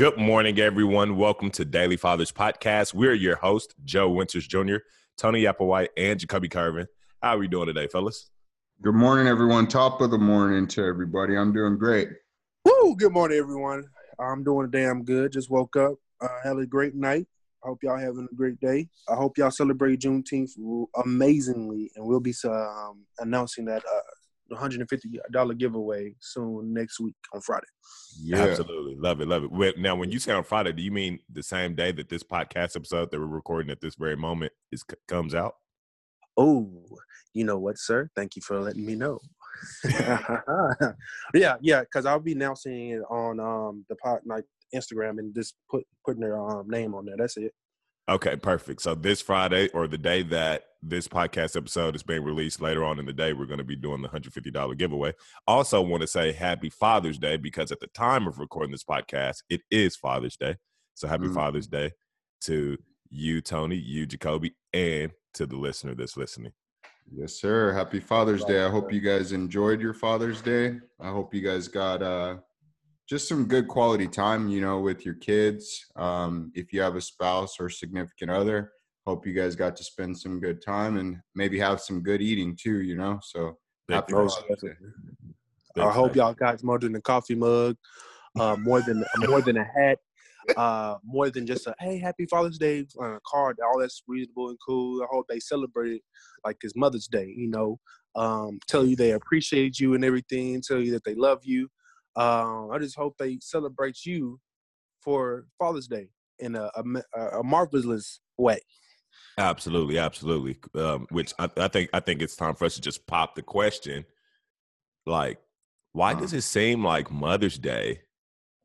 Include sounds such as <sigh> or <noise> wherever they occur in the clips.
Good morning, everyone. Welcome to Daily Fathers Podcast. We're your host, Joe Winters Jr., Tony Applewhite, and Jacoby Carvin. How are we doing today, fellas? Good morning, everyone. Top of the morning to everybody. I'm doing great. Woo! Good morning, everyone. I'm doing damn good. Just woke up. Uh, had a great night. I hope y'all having a great day. I hope y'all celebrate Juneteenth amazingly, and we'll be um, announcing that uh, $150 giveaway soon next week on Friday. Yeah, absolutely. Love it. Love it. Now, when you say on Friday, do you mean the same day that this podcast episode that we're recording at this very moment is comes out? Oh, you know what, sir? Thank you for letting me know. <laughs> yeah, yeah, because I'll be announcing it on um the pot like Instagram and just put putting their um name on there. That's it. Okay, perfect. So this Friday or the day that this podcast episode is being released later on in the day, we're going to be doing the $150 giveaway. Also, want to say happy Father's Day because at the time of recording this podcast, it is Father's Day. So happy mm-hmm. Father's Day to you, Tony, you, Jacoby, and to the listener that's listening. Yes, sir. Happy Father's Day. I hope you guys enjoyed your Father's Day. I hope you guys got uh just some good quality time, you know, with your kids. Um, if you have a spouse or significant other, hope you guys got to spend some good time and maybe have some good eating too, you know. So happy I hope y'all got more than a coffee mug, uh, more than more than a hat, uh, more than just a hey, happy Father's Day on a card. All that's reasonable and cool. I hope they celebrate it like it's Mother's Day, you know. Um, tell you they appreciate you and everything, tell you that they love you. Um, I just hope they celebrate you for Father's Day in a, a, a marvelous way. Absolutely, absolutely. Um, which I, I, think I think it's time for us to just pop the question, like, why does uh-huh. it seem like Mother's Day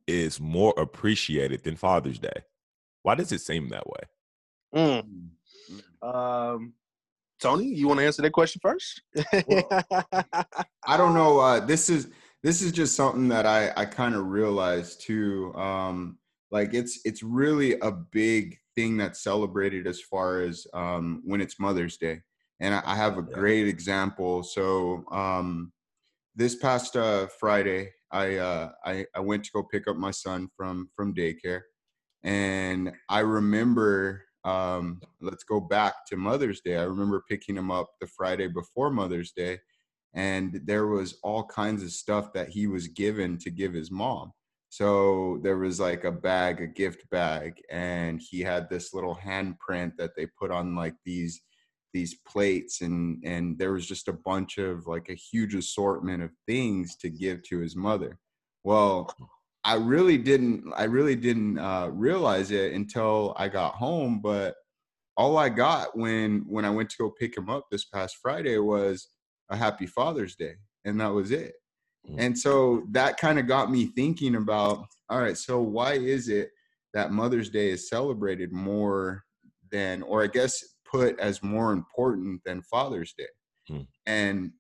is more appreciated than Father's Day? Why does it seem that way? Mm. Um, Tony, you want to answer that question first? well, <laughs> I don't know. Uh, this is this is just something that I I kind of realized too. Um, like it's it's really a big thing that's celebrated as far as um, when it's Mother's Day, and I, I have a great example. So um, this past uh, Friday, I, uh, I I went to go pick up my son from from daycare, and I remember um, let's go back to Mother's Day. I remember picking him up the Friday before Mother's Day and there was all kinds of stuff that he was given to give his mom. So there was like a bag a gift bag and he had this little handprint that they put on like these these plates and and there was just a bunch of like a huge assortment of things to give to his mother. Well i really didn't i really didn't uh, realize it until i got home but all i got when when i went to go pick him up this past friday was a happy Father's Day. And that was it. Mm. And so that kind of got me thinking about all right, so why is it that Mother's Day is celebrated more than, or I guess put as more important than Father's Day? Mm. And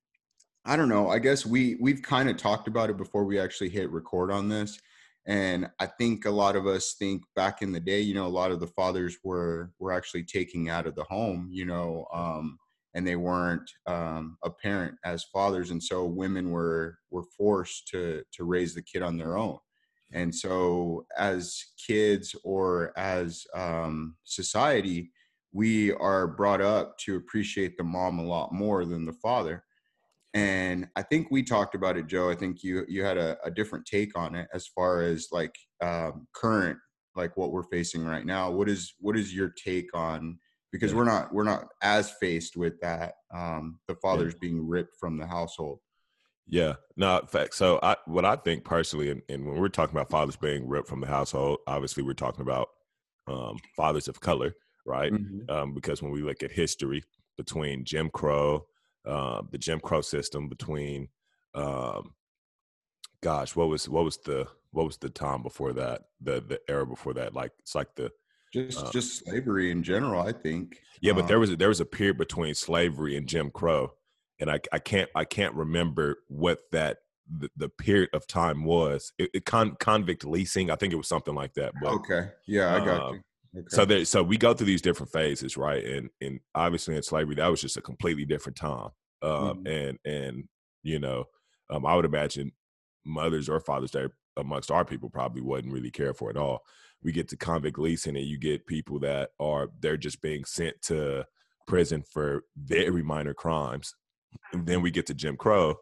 I don't know. I guess we we've kind of talked about it before we actually hit record on this. And I think a lot of us think back in the day, you know, a lot of the fathers were were actually taking out of the home, you know, um, and they weren't um, apparent as fathers and so women were were forced to to raise the kid on their own. And so as kids or as um, society we are brought up to appreciate the mom a lot more than the father. And i think we talked about it joe i think you you had a, a different take on it as far as like um, current like what we're facing right now. What is what is your take on because yeah. we're not we're not as faced with that um the fathers yeah. being ripped from the household yeah no fact so i what i think personally and, and, when we're talking about fathers being ripped from the household obviously we're talking about um fathers of color right mm-hmm. um because when we look at history between jim crow uh, the jim crow system between um gosh what was what was the what was the time before that the the era before that like it's like the just uh, just slavery in general i think yeah but there um was a, there was a period between slavery and jim crow and i, I can't i can't remember what that the, the period of time was it, it con, convict leasing i think it was something like that but, okay yeah i got um, you okay. so there so we go through these different phases right and and obviously in slavery that was just a completely different time um mm-hmm. and and you know um i would imagine mothers or fathers they amongst our people probably wouldn't really care for at all. We get to convict leasing, and you get people that are they're just being sent to prison for very minor crimes. And then we get to Jim Crow,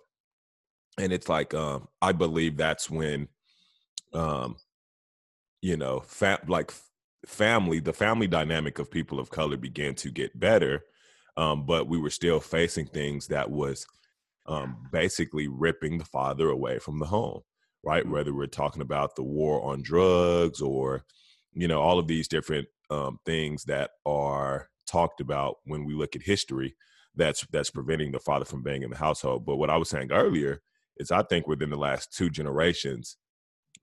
and it's like um, I believe that's when, um, you know, fa- like family, the family dynamic of people of color began to get better, um, but we were still facing things that was um, basically ripping the father away from the home, right? Mm-hmm. Whether we're talking about the war on drugs or, you know, all of these different um, things that are talked about when we look at history that's that's preventing the father from being in the household. But what I was saying earlier is I think within the last two generations,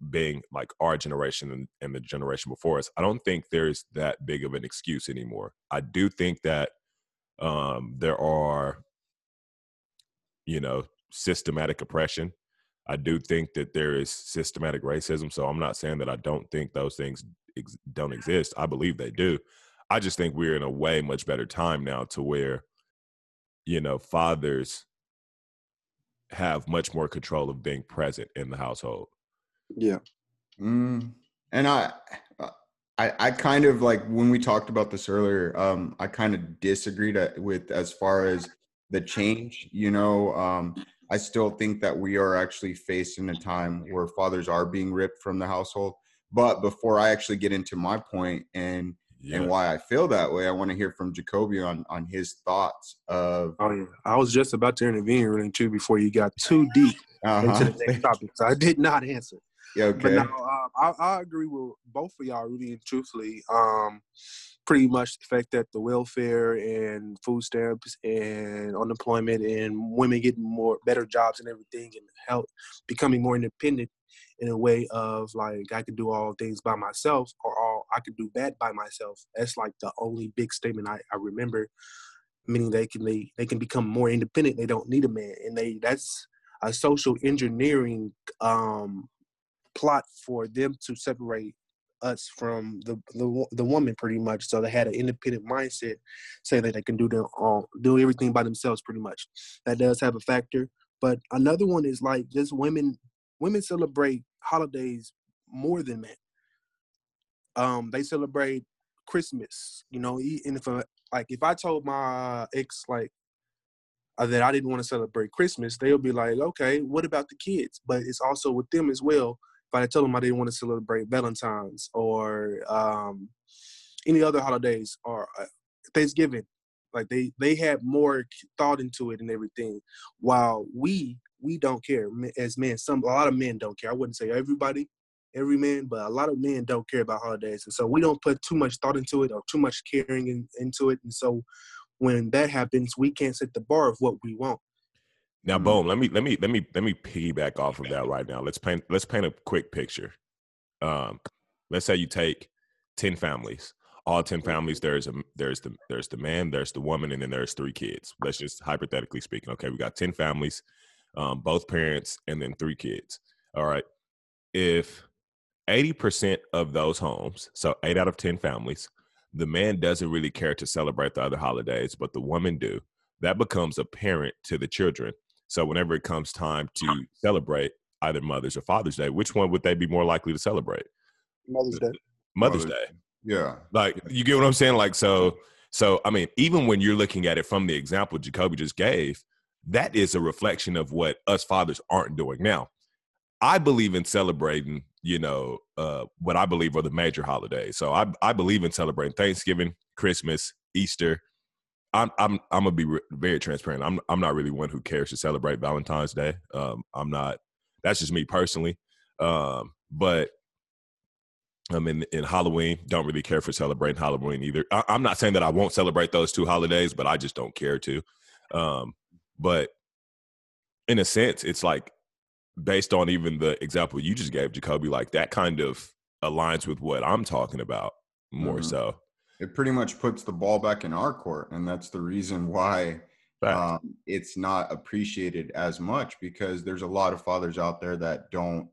being like our generation and, and the generation before us, I don't think there's that big of an excuse anymore. I do think that um, there are you know, systematic oppression. I do think that there is systematic racism. So I'm not saying that I don't think those things ex- don't exist. I believe they do. I just think we're in a way much better time now to where, you know, fathers have much more control of being present in the household. Yeah. Mm, and I, I, I kind of like when we talked about this earlier. Um, I kind of disagreed uh, with as far as the change. You know, um, I still think that we are actually facing a time where fathers are being ripped from the household. But before I actually get into my point and yeah. and why I feel that way, I want to hear from Jacoby on on his thoughts of. Oh yeah, I was just about to intervene really too before you got too <laughs> deep uh-huh. into the next topic, so I did not answer. Yeah, okay. But now, uh, I, I agree with both of y'all really and truthfully. Um, pretty much the fact that the welfare and food stamps and unemployment and women getting more better jobs and everything and health becoming more independent in a way of like I can do all things by myself or all I can do bad by myself. That's like the only big statement I, I remember. Meaning they can they, they can become more independent. They don't need a man. And they that's a social engineering um, plot for them to separate us from the, the the woman pretty much. So they had an independent mindset, saying that they can do their own, do everything by themselves pretty much. That does have a factor. But another one is like just women women celebrate holidays more than men. Um, they celebrate Christmas, you know, and if a, like if I told my ex like uh, that I didn't want to celebrate Christmas, they'll be like, okay, what about the kids? But it's also with them as well if I told them I didn't want to celebrate Valentine's or um, any other holidays or uh, Thanksgiving, like they they have more thought into it and everything. While we we don't care as men. Some a lot of men don't care. I wouldn't say everybody, every man, but a lot of men don't care about holidays, and so we don't put too much thought into it or too much caring in, into it. And so when that happens, we can't set the bar of what we want. Now, mm-hmm. boom. Let me let me let me let me piggyback off of that right now. Let's paint let's paint a quick picture. Um, let's say you take ten families. All ten families. There's a there's the there's the man, there's the woman, and then there's three kids. Let's just hypothetically speaking. Okay, we got ten families, um, both parents, and then three kids. All right. If eighty percent of those homes, so eight out of ten families, the man doesn't really care to celebrate the other holidays, but the woman do. That becomes apparent to the children so whenever it comes time to celebrate either Mother's or Father's Day, which one would they be more likely to celebrate? Mother's Day. Mother's, Day. Yeah. Like you get what I'm saying? Like so so I mean, even when you're looking at it from the example Jacoby just gave, that is a reflection of what us fathers aren't doing now. I believe in celebrating, you know, uh, what I believe are the major holidays. So I, I believe in celebrating Thanksgiving, Christmas, Easter, I'm I'm I'm gonna be re- very transparent. I'm I'm not really one who cares to celebrate Valentine's Day. Um, I'm not. That's just me personally. Um, but I'm in in Halloween. Don't really care for celebrating Halloween either. I, am not saying that I won't celebrate those two holidays, but I just don't care to. Um, but in a sense, it's like based on even the example you just gave, Jacoby. Like that kind of aligns with what I'm talking about more mm-hmm. so it pretty much puts the ball back in our court, and that's the reason why um, it's not appreciated as much because there's a lot of fathers out there that don't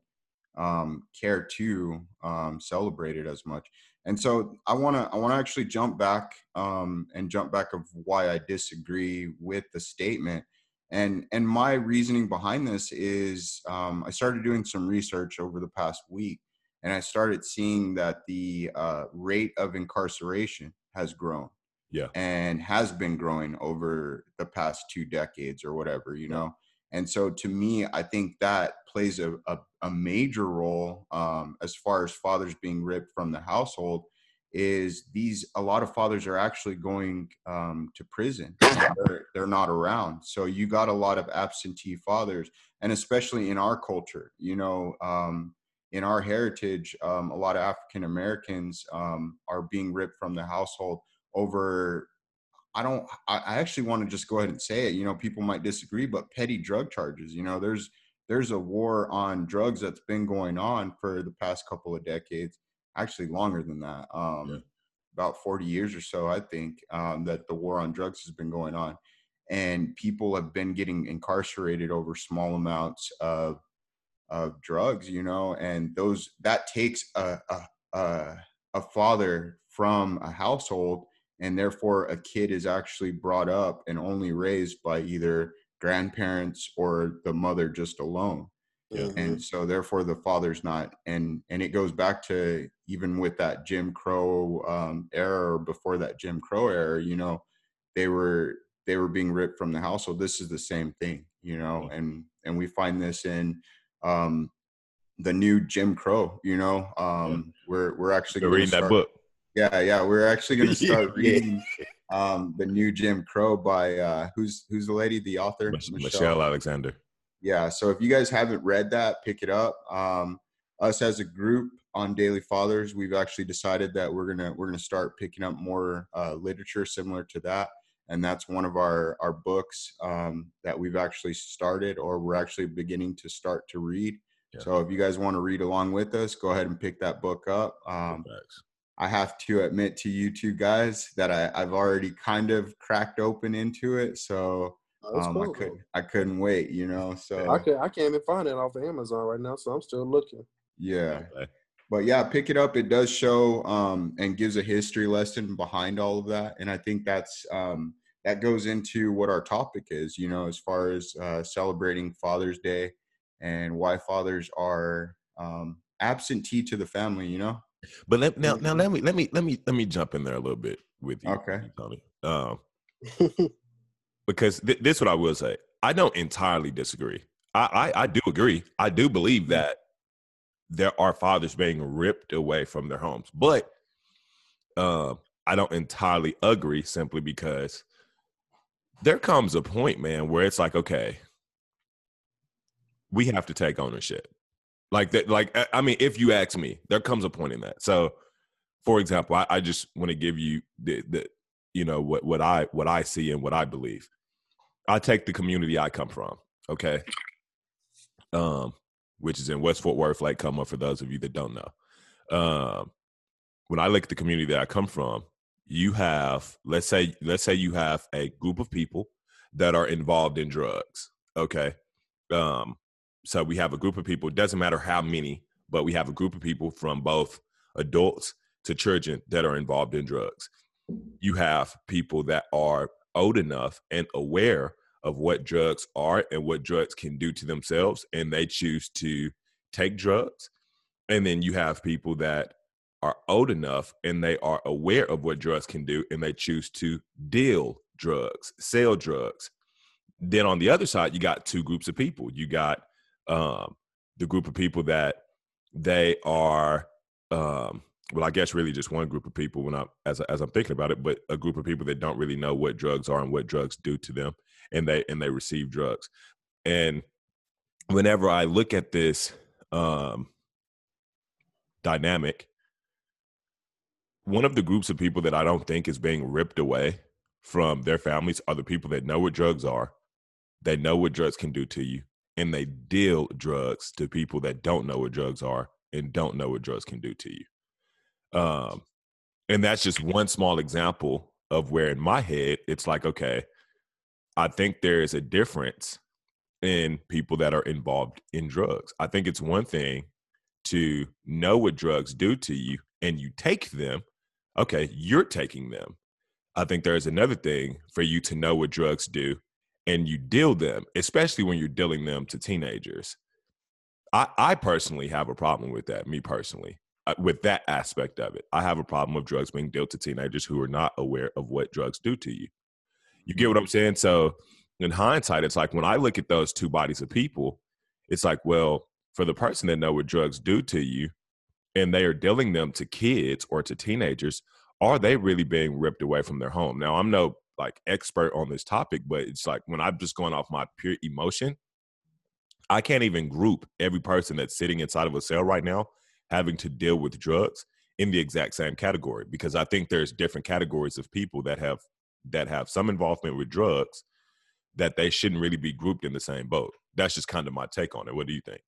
um, care to um, celebrate it as much. And so I want to I want to actually jump back um, and jump back of why I disagree with the statement and and my reasoning behind this is um, i started doing some research over the past week and i started seeing that the uh, rate of incarceration has grown yeah. and has been growing over the past two decades or whatever you know? And so to me i think that plays a, a, a major role um, as far as fathers being ripped from the household is these a lot of fathers are actually going um, to prison <coughs> they're, they're not around. So you got a lot of absentee fathers and especially in our culture you know um, in our heritage um, a lot of african americans um, are being ripped from the household over i don't i actually want to just go ahead and say it you know people might disagree but petty drug charges you know there's there's a war on drugs that's been going on for the past couple of decades actually longer than that. Um, yeah. About 40 years or so, I think, um, that the war on drugs has been going on. And people have been getting incarcerated over small amounts of of drugs, you know, and those that takes a a, a, a father from a household, and therefore a kid is actually brought up and only raised by either grandparents or the mother just alone. Yeah. and so therefore the father's not and and it goes back to even with that jim crow um era or before that jim crow era you know they were they were being ripped from the household. This is the same thing you know and and we find this in um the new jim crow you know um we're we're actually reading start, that book. Yeah yeah we're actually <laughs> going to start reading um the new jim crow by uh who's who's the lady the author? Michelle, michelle alexander. Yeah so if you guys haven't read that pick it up. Um, us as a group on daily fathers we've actually decided that we're gonna we're gonna start picking up more uh, literature similar to that and that's one of our our books um, that we've actually started or we're actually beginning to start to read yeah. so if you guys want to read along with us go ahead and pick that book up um, i have to admit to you two guys that I, i've already kind of cracked open into it so Oh, um, cool, I couldn't I couldn't wait, you know. So I could I can't even find it off of Amazon right now, so I'm still looking. Yeah. Okay. But yeah, pick it up. It does show um, and gives a history lesson behind all of that, and I think that's um, that goes into what our topic is. You know, as far as uh, celebrating Father's Day and why fathers are um, absentee to the family. You know. But let, now, now let me let me let me let me jump in there a little bit with you, okay, <laughs> Tony. Um, <laughs> because th- this is what I will say. I don't entirely disagree. I, I, I do agree. I do believe mm. that there are fathers being ripped away from their homes, but uh, I don't entirely agree simply because there comes a point, man, where it's like, okay, we have to take ownership. Like that, like I mean, if you ask me, there comes a point in that. So, for example, I, I just want to give you the, the you know what what I what I see and what I believe. I take the community I come from, okay, um, which is in West Fort Worth, Lake Como. For those of you that don't know, um, when I look at the community that I come from, you have let's say let's say you have a group of people that are involved in drugs, okay. Um, so we have a group of people. It doesn't matter how many, but we have a group of people from both adults to children that are involved in drugs. You have people that are old enough and aware of what drugs are and what drugs can do to themselves, and they choose to take drugs. And then you have people that are old enough and they are aware of what drugs can do, and they choose to deal drugs, sell drugs. Then on the other side, you got two groups of people. You got um, the group of people that they are um, well, I guess really just one group of people when I as as I'm thinking about it, but a group of people that don't really know what drugs are and what drugs do to them, and they and they receive drugs. And whenever I look at this um, dynamic, one of the groups of people that I don't think is being ripped away from their families are the people that know what drugs are, they know what drugs can do to you, and they deal drugs to people that don't know what drugs are and don't know what drugs can do to you. Um, and that's just one small example of where in my head it's like, okay, I think there is a difference in people that are involved in drugs. I think it's one thing to know what drugs do to you and you take them. Okay, you're taking them. I think there's another thing for you to know what drugs do and you deal them, especially when you're dealing them to teenagers. I, I personally have a problem with that, me personally, uh, with that aspect of it. I have a problem with drugs being dealt to teenagers who are not aware of what drugs do to you. You get what I'm saying? So, in hindsight, it's like when I look at those two bodies of people, it's like, well, for the person that know what drugs do to you, and they are dealing them to kids or to teenagers, are they really being ripped away from their home? Now, I'm no like expert on this topic, but it's like when I'm just going off my pure emotion, I can't even group every person that's sitting inside of a cell right now having to deal with drugs in the exact same category because I think there's different categories of people that have that have some involvement with drugs that they shouldn't really be grouped in the same boat. That's just kind of my take on it. What do you think?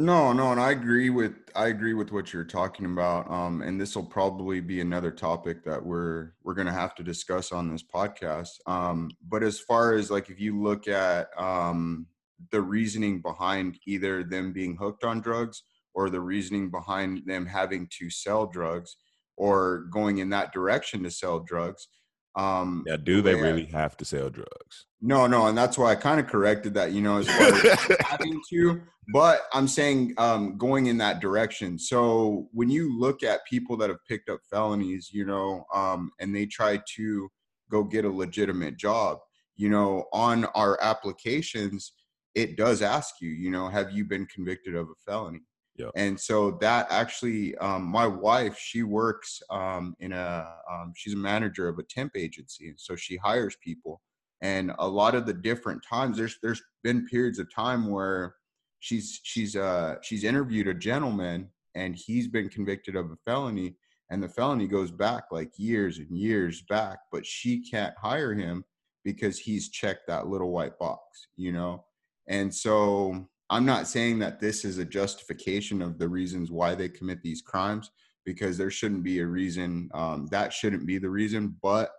No, no, and I agree with I agree with what you're talking about. Um, and this will probably be another topic that we're we're gonna have to discuss on this podcast. Um, but as far as like if you look at um the reasoning behind either them being hooked on drugs or the reasoning behind them having to sell drugs or going in that direction to sell drugs. Um, yeah, do they really have to sell drugs? No, no, and that's why I kind of corrected that. You know, as far as <laughs> having to, but I'm saying um, going in that direction. So when you look at people that have picked up felonies, you know, um, and they try to go get a legitimate job, you know, on our applications, it does ask you, you know, have you been convicted of a felony? Yeah. And so that actually, um, my wife, she works um, in a, um, she's a manager of a temp agency, and so she hires people. And a lot of the different times, there's there's been periods of time where she's she's uh she's interviewed a gentleman, and he's been convicted of a felony, and the felony goes back like years and years back, but she can't hire him because he's checked that little white box, you know. And so I'm not saying that this is a justification of the reasons why they commit these crimes because there shouldn't be a reason um, that shouldn't be the reason but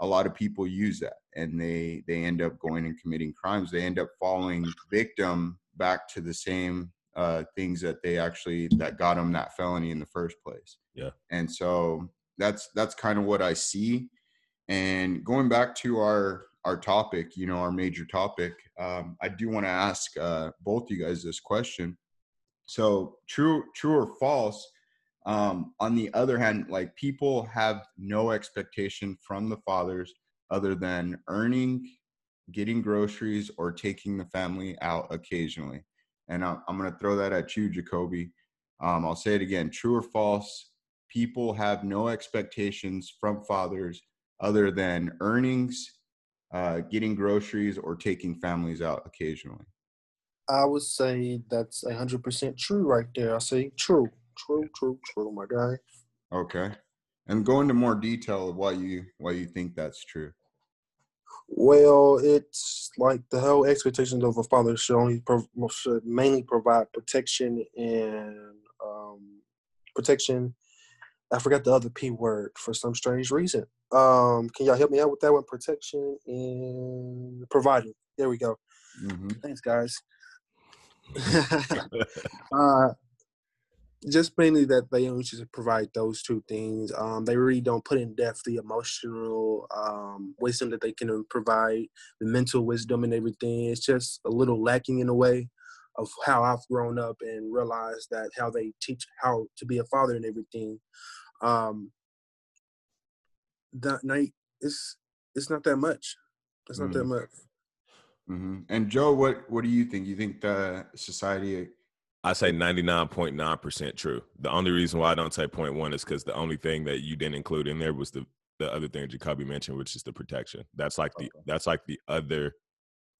a lot of people use that and they they end up going and committing crimes. They end up falling victim back to the same uh, things that they actually that got them that felony in the first place. Yeah. And so that's that's kind of what i see. And going back to our our topic, you know, our major topic, um, I do want to ask uh, both you guys this question. So, true, true or false? Um, on the other hand, like people have no expectation from the fathers other than earning, getting groceries, or taking the family out occasionally. And I'm, going to throw that at you, Jacoby. Um, I'll say it again: true or false? People have no expectations from fathers other than earnings, uh, getting groceries or taking families out occasionally? I would say that's a hundred percent true right there. I say true, true, true, true, my guy. Okay, and go into more detail of why you why you think that's true. Well, it's like the whole expectations of a father should only should mainly provide protection and um, protection. I forgot the other p word for some strange reason. Um, can y'all help me out with that one? Protection and providing. There we go. Mm-hmm. Thanks, guys. <laughs> <laughs> uh, just mainly that they only just provide those two things. Um, they really don't put in depth the emotional um, wisdom that they can provide, the mental wisdom and everything. It's just a little lacking in a way of how I've grown up and realized that how they teach how to be a father and everything. Um, that night it's it's not that much. It's not mm-hmm. that much. Mm-hmm. And Joe, what what do you think? You think the society? I say ninety nine point nine percent true. The only reason why I don't say point one is because the only thing that you didn't include in there was the the other thing Jacoby mentioned, which is the protection. That's like the that's like the other.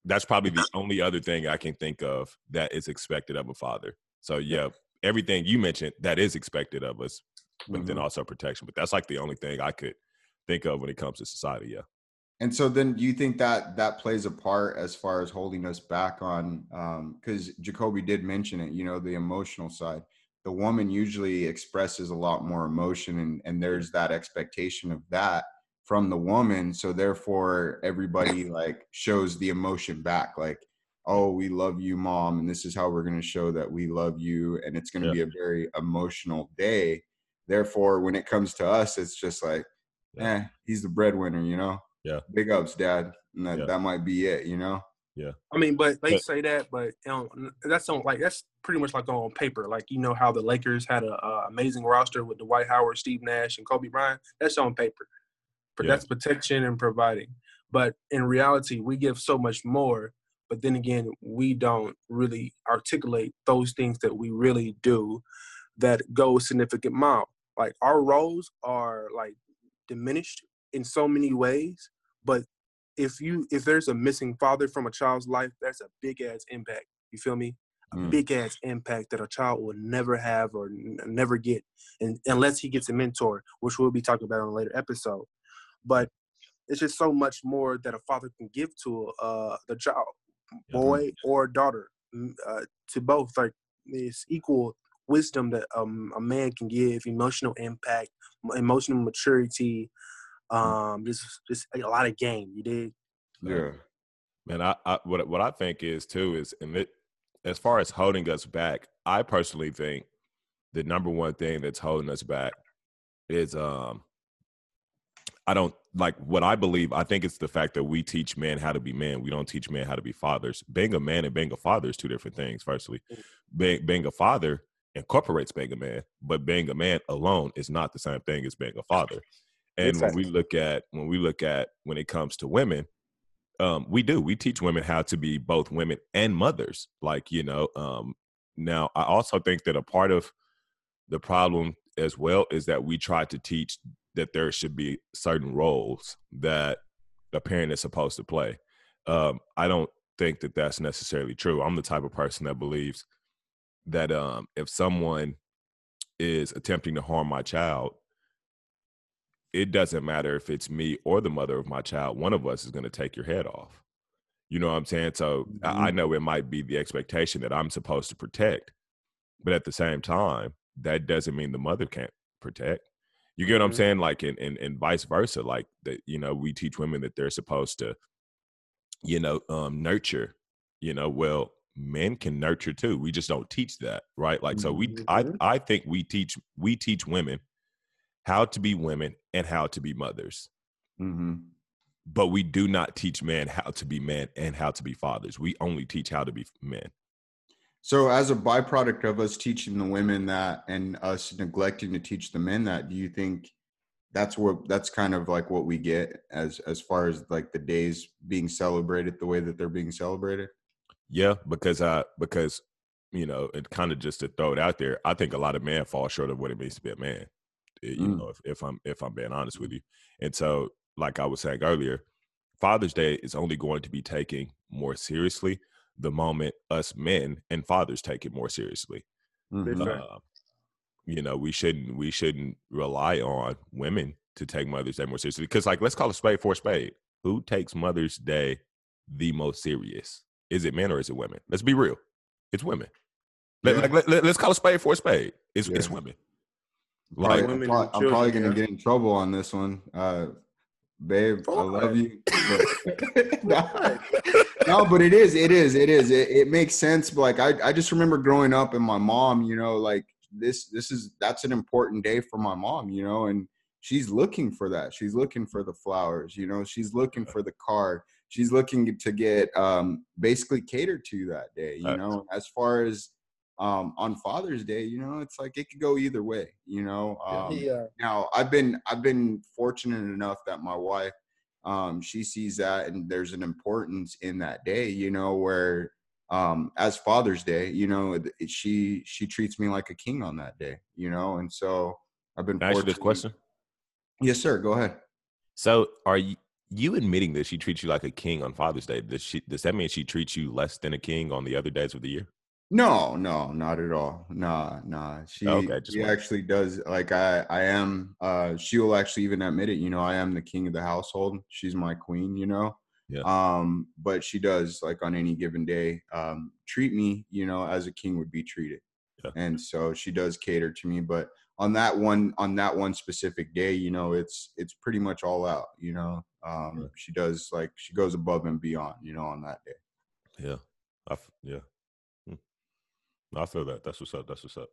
That's probably the only other thing I can think of that is expected of a father. So yeah, everything you mentioned that is expected of us, but mm-hmm. then also protection. But that's like the only thing I could think of when it comes to society. Yeah. And so then do you think that that plays a part as far as holding us back on because um, Jacoby did mention it, you know, the emotional side. The woman usually expresses a lot more emotion and, and there's that expectation of that from the woman. So therefore everybody like shows the emotion back, like, oh, we love you, mom, and this is how we're gonna show that we love you. And it's gonna yeah. be a very emotional day. Therefore, when it comes to us, it's just like, yeah. eh, he's the breadwinner, you know? Yeah. Big ups, dad. And that, yeah. that might be it, you know? Yeah. I mean, but they but, say that, but um, that's on like that's pretty much like on paper. Like you know how the Lakers had a, a amazing roster with Dwight Howard, Steve Nash, and Kobe Bryant. That's on paper. Yeah. that's protection and providing. But in reality, we give so much more. But then again, we don't really articulate those things that we really do that go a significant mile. Like our roles are like diminished in so many ways, but if you if there's a missing father from a child's life, that's a big ass impact. You feel me? A mm. big ass impact that a child will never have or n- never get, and, unless he gets a mentor, which we'll be talking about on a later episode. But it's just so much more that a father can give to uh, the child, boy mm-hmm. or daughter, uh, to both. Like it's equal wisdom that um, a man can give, emotional impact, emotional maturity, mm. um, just just a lot of game. You did. Yeah, man. I, I what what I think is too is and it as far as holding us back, I personally think the number one thing that's holding us back is um I don't like what I believe. I think it's the fact that we teach men how to be men. We don't teach men how to be fathers. Being a man and being a father is two different things. Firstly, mm. being being a father incorporates being a man, but being a man alone is not the same thing as being a father. <laughs> And exactly. when we look at when we look at when it comes to women, um, we do we teach women how to be both women and mothers. Like you know, um, now I also think that a part of the problem as well is that we try to teach that there should be certain roles that a parent is supposed to play. Um, I don't think that that's necessarily true. I'm the type of person that believes that um, if someone is attempting to harm my child, it doesn't matter if it's me or the mother of my child. One of us is going to take your head off. You know what I'm saying? So mm-hmm. I know it might be the expectation that I'm supposed to protect, but at the same time, that doesn't mean the mother can't protect. You get what I'm mm-hmm. saying? Like, and, and, and vice versa. Like that, you know, we teach women that they're supposed to, you know, um, nurture, you know, well, men can nurture too. We just don't teach that, right? Like, so we, mm-hmm. I, I think we teach, we teach women how to be women and how to be mothers. Mm-hmm. But we do not teach men how to be men and how to be fathers. We only teach how to be men. So, as a byproduct of us teaching the women that and us neglecting to teach the men that, do you think that's what that's kind of like what we get as as far as like the days being celebrated the way that they're being celebrated? Yeah, because uh because you know, and kind of just to throw it out there, I think a lot of men fall short of what it means to be a man. Eh, you mm. know, if, if I'm if I'm being honest with you. And so, like I was saying earlier, Father's Day is only going to be taken more seriously the moment us men and fathers take it more seriously. Mm-hmm. Uh, you know, we shouldn't we shouldn't rely on women to take Mother's Day more seriously. Because, like, let's call a spade for a spade. Who takes Mother's Day the most serious? Is it men or is it women? Let's be real. It's women. Yeah. Let, like, let, us call a spade for a spade. It's, yeah. it's women. Like, I'm, probably, I'm probably gonna get in trouble on this one. Uh, babe, I love you. <laughs> <laughs> no, but it is, it is, it is. It, it makes sense. But like, I, I just remember growing up and my mom, you know, like this, this is that's an important day for my mom, you know, and she's looking for that. She's looking for the flowers, you know, she's looking for the card she's looking to get um, basically catered to that day. You know, as far as um, on Father's Day, you know, it's like it could go either way. You know, um, yeah. Now I've been I've been fortunate enough that my wife um, she sees that and there's an importance in that day. You know, where um, as Father's Day, you know, she she treats me like a king on that day. You know, and so I've been. Can I ask this question. Yes, sir. Go ahead. So, are you you admitting that she treats you like a king on Father's Day, does she does that mean she treats you less than a king on the other days of the year? No, no, not at all. Nah, nah. She, okay, she actually does like I I am uh she will actually even admit it, you know, I am the king of the household. She's my queen, you know. Yeah. Um, but she does like on any given day, um, treat me, you know, as a king would be treated. Yeah. And so she does cater to me, but on that one on that one specific day you know it's it's pretty much all out you know um she does like she goes above and beyond you know on that day yeah I, yeah. I feel that. That's what's up. That's what's up.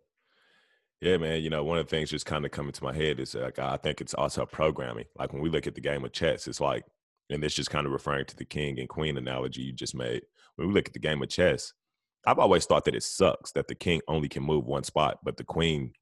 Yeah man you know one of the things just kind of coming to my head is like i think it's also programming. Like when we look at the game of chess it's like and this just kind of referring to the king and queen analogy you just made. When we look at the game of chess, I've always thought that it sucks that the king only can move one spot, but the queen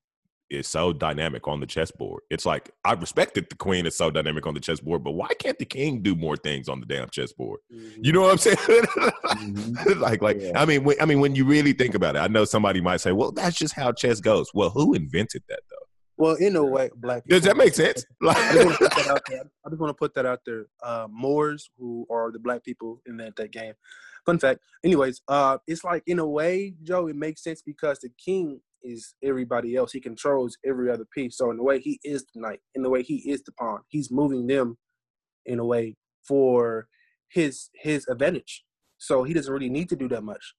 is so dynamic on the chessboard. It's like I respect that the queen is so dynamic on the chessboard, but why can't the king do more things on the damn chessboard? Mm-hmm. You know what I'm saying? mm-hmm. <laughs> like, like yeah. I mean, when, I mean, when you really think about it, I know somebody might say, "Well, that's just how chess goes." Well, who invented that though? Well, in a way, black. People, Does that make sense? <laughs> I just want to put that out there. Uh, Moors, who are the black people in that that game. Fun fact. Anyways, uh, it's like in a way, Joe, it makes sense because the king is everybody else. He controls every other piece. So in a way, he is the knight. In the way, he is the pawn. He's moving them in a way for his his advantage. So he doesn't really need to do that much.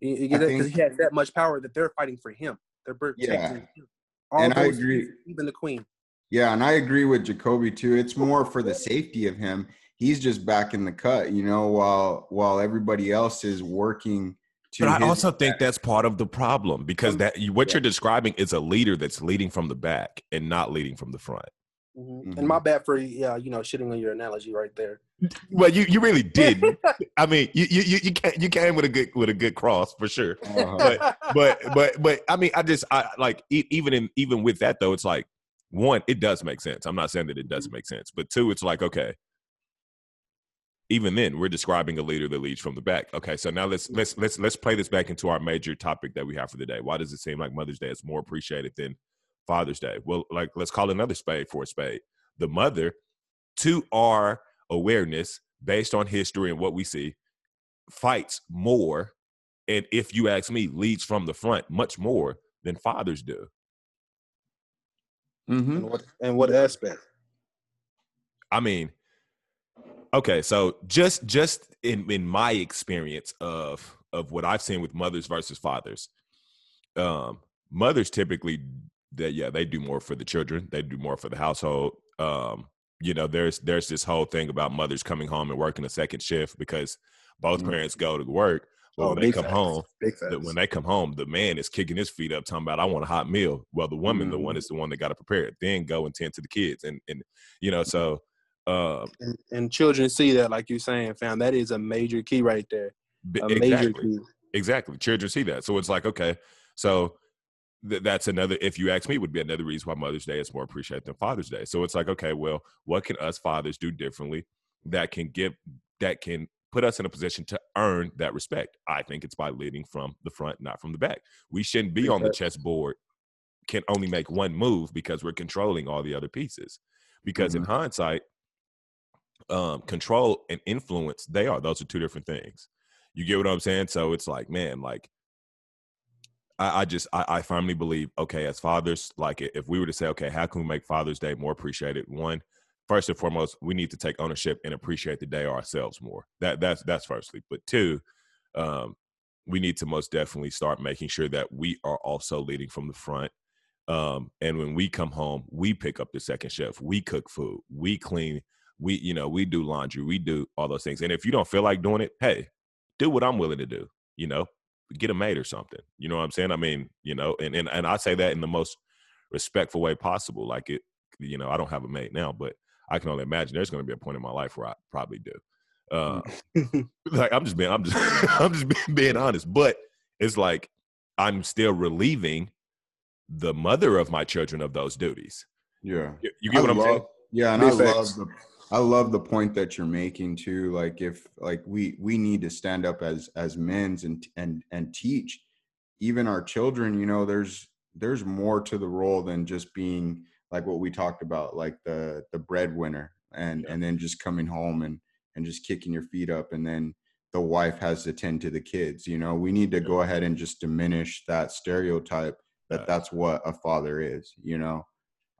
Because he has that much power that they're fighting for him. They're protecting yeah. him. All and I agree. Even the queen. Yeah, and I agree with Jacoby too. It's more for the safety of him. He's just back in the cut, you know, while while everybody else is working but I also back. think that's part of the problem because that what yeah. you're describing is a leader that's leading from the back and not leading from the front. Mm-hmm. Mm-hmm. And my bad for yeah, you know, shitting on your analogy right there. Well, you, you really did. <laughs> I mean, you, you you came you came with a good with a good cross for sure. Uh-huh. But but but but I mean, I just I like even in even with that though, it's like one, it does make sense. I'm not saying that it doesn't mm-hmm. make sense, but two, it's like okay, even then we're describing a leader that leads from the back. Okay so now let's let's let's let's play this back into our major topic that we have for the day. Why does it seem like mother's day is more appreciated than father's day? Well like let's call another spade for a spade. The mother to our awareness based on history and what we see fights more and if you ask me leads from the front much more than fathers do. Mm-hmm. and, what, and what aspect? I mean Okay, so just just in in my experience of of what I've seen with mothers versus fathers, um, mothers typically that yeah they do more for the children, they do more for the household. Um, you know, there's there's this whole thing about mothers coming home and working a second shift because both mm-hmm. parents go to work. But oh, when they come facts. home, the, when they come home, the man is kicking his feet up, talking about "I want a hot meal." Well, the woman, mm-hmm. the one mm-hmm. is the one that got to prepare it, then go and tend to the kids, and and you know, so uh, and, and, children see that, like you're saying, fam, that is a major key right there. A exactly. major key. Exactly. Children see that. So it's like, okay, so th- that's another, if you ask me, would be another reason why Mother's Day is more appreciated than Father's Day. So it's like, okay, well, what can us fathers do differently that can give, that can put us in a position to earn that respect? I think it's by leading from the front, not from the back. We shouldn't be on the chessboard, can only make one move because we're controlling all the other pieces. Because mm-hmm. in hindsight, um, control and influence, they are. Those are two different things. You get what I'm saying? So it's like, man, like I, I just I, I, firmly believe, okay, as fathers, like if we were to say, okay, how can we make Father's Day more appreciated? One, first and foremost, we need to take ownership and appreciate the day ourselves more. That that's that's firstly. But two, um, we need to most definitely start making sure that we are also leading from the front. Um, and when we come home, we pick up the second chef. We cook food. We clean we you know we do laundry we do all those things and if you don't feel like doing it hey do what i'm willing to do you know get a maid or something you know what i'm saying? I mean you know and and, and i say that in the most respectful way possible like it you know i don't have a mate now but i can only imagine there's going to be a point in my life where i probably do uh, <laughs> <laughs> like i'm just being i'm just <laughs> i'm just being, being honest but it's like i'm still relieving the mother of my children of those duties. Yeah. You, you get I what i'm saying? yeah and i love the I love the point that you're making too. Like if like we we need to stand up as as men's and and and teach even our children. You know, there's there's more to the role than just being like what we talked about, like the the breadwinner, and yeah. and then just coming home and and just kicking your feet up, and then the wife has to tend to the kids. You know, we need to go ahead and just diminish that stereotype that that's what a father is. You know,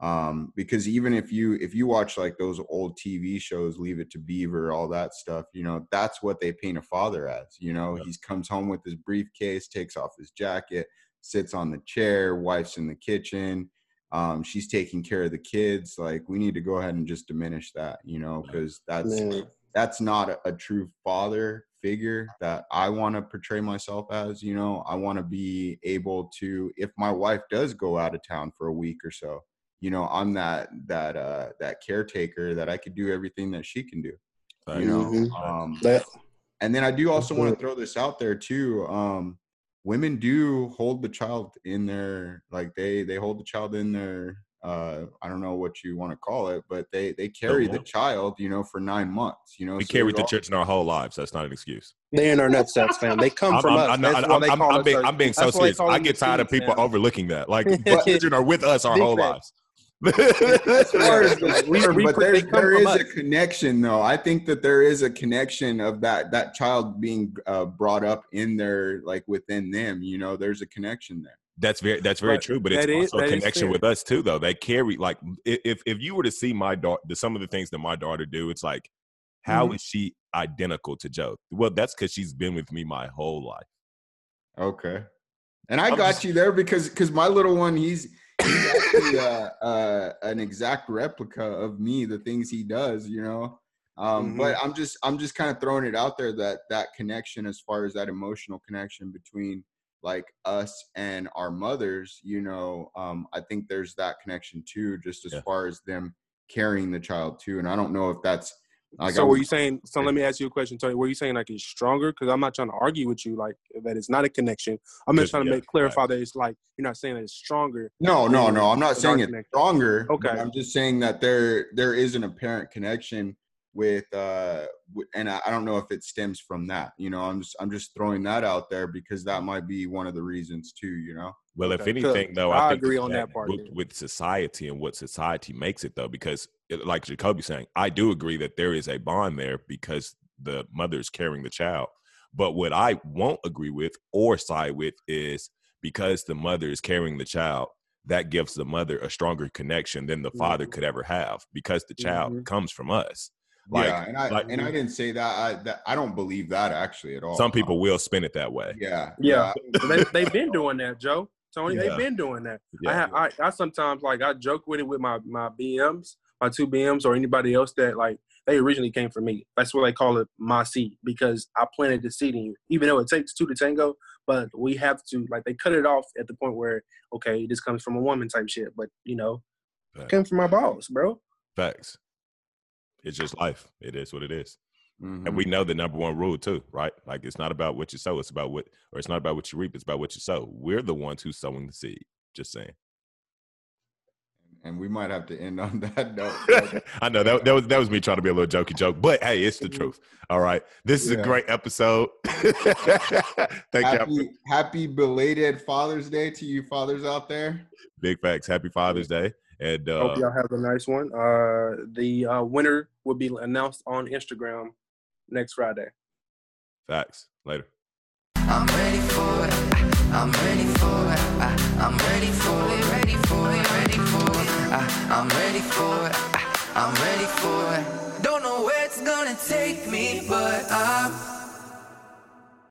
um, because even if you if you watch like those old tv shows leave it to beaver all that stuff you know that's what they paint a father as you know? He comes home with his briefcase takes off his jacket sits on the chair wife's in the kitchen. Um, she's taking care of the kids like we need to go ahead and just diminish that you know? Because that's that's not a, a true father figure that i want to portray myself as you know? I want to be able to if my wife does go out of town for a week or so you know i'm that that uh that caretaker that i could do everything that she can do You know, mm-hmm. um, that, and then I do also want to throw this out there too. Um, women do hold the child in their like they they hold the child in their uh, I don't know what you want to call it, but they they carry the child, you know, for nine months. You know, we so carried the all, church in our whole lives. That's not an excuse. They're in our nutsacks, fam. They come I'm, from I'm, us. I'm, I'm, I'm, being, I'm being so serious. I get tired of people fam. overlooking that. Like <laughs> children are with us our whole lives. But there, there is us. a connection though i think that there is a connection of that that child being uh, brought up in their like within them you know there's a connection there that's very that's very but true, but it's is, also a connection with us too, though. They carry like if if you were to see my daughter, some of the things that my daughter do, it's like, how mm-hmm. is she identical to Joe? Well, that's because she's been with me my whole life. Okay, and I I'm got just, you there because because my little one, he's he's actually uh, uh, an exact replica of me. The things he does, you know. Um, mm-hmm. But I'm just I'm just kind of throwing it out there that that connection, as far as that emotional connection between like us and our mothers, you know, um, I think there's that connection too, just as yeah. far as them carrying the child too. And I don't know if that's like so. were you saying? So let me ask you a question, Tony. Were you saying like it's stronger? Because I'm not trying to argue with you like that it's not a connection. I'm just trying to make clarify right. that it's like you're not saying that it's stronger. No, no, no. I'm not saying it's connection. stronger. Okay. I'm just saying that there there is an apparent connection with uh and I, don't know if it stems from that you know i'm just i'm just throwing that out there because that might be one of the reasons too you know well if anything though i, I agree on that, that part with, with, society and what society makes it though because like jacoby saying i do agree that there is a bond there because the mother's carrying the child but what i won't agree with or side with is because the mother is carrying the child that gives the mother a stronger connection than the father mm-hmm. could ever have because the child mm-hmm. comes from us like, yeah, and I like, and I didn't say that. I that, I don't believe that actually at all. Some people will spin it that way. Yeah, yeah. yeah. they, have been doing that, Joe. Tony, yeah. they've been doing that. Yeah. I, I I sometimes like I joke with it with my my BMs, my two BMs, or anybody else that like they originally came from me. That's what they call it, my seed, because I planted the seed in you. Even though it takes two to tango, but we have to like they cut it off at the point where okay, this comes from a woman type shit. But you know, Facts. came from my balls, bro. Facts it's just life. It is what it is. Mm-hmm. And we know the number one rule too, right? Like it's not about what you sow, it's about what or it's not about what you reap, it's about what you sow. We're the ones who's sowing the seed. Just saying. And we might have to end on <laughs> that note. <laughs> I know that, that was that was me trying to be a little jokey joke, but hey, it's the <laughs> truth. All right. This is yeah. a great episode. Thank happy, you. Happy belated Father's Day to you fathers out there. Big facts. Happy Father's Day. And uh, hope y'all have a nice one. Uh, the uh, winner will be announced on Instagram next Friday. Facts. Later. I'm ready for it. I'm ready for it. I'm ready for it. Ready for it. Ready for it. I'm ready for it. I'm ready for it. Don't know where it's gonna take me, but I'm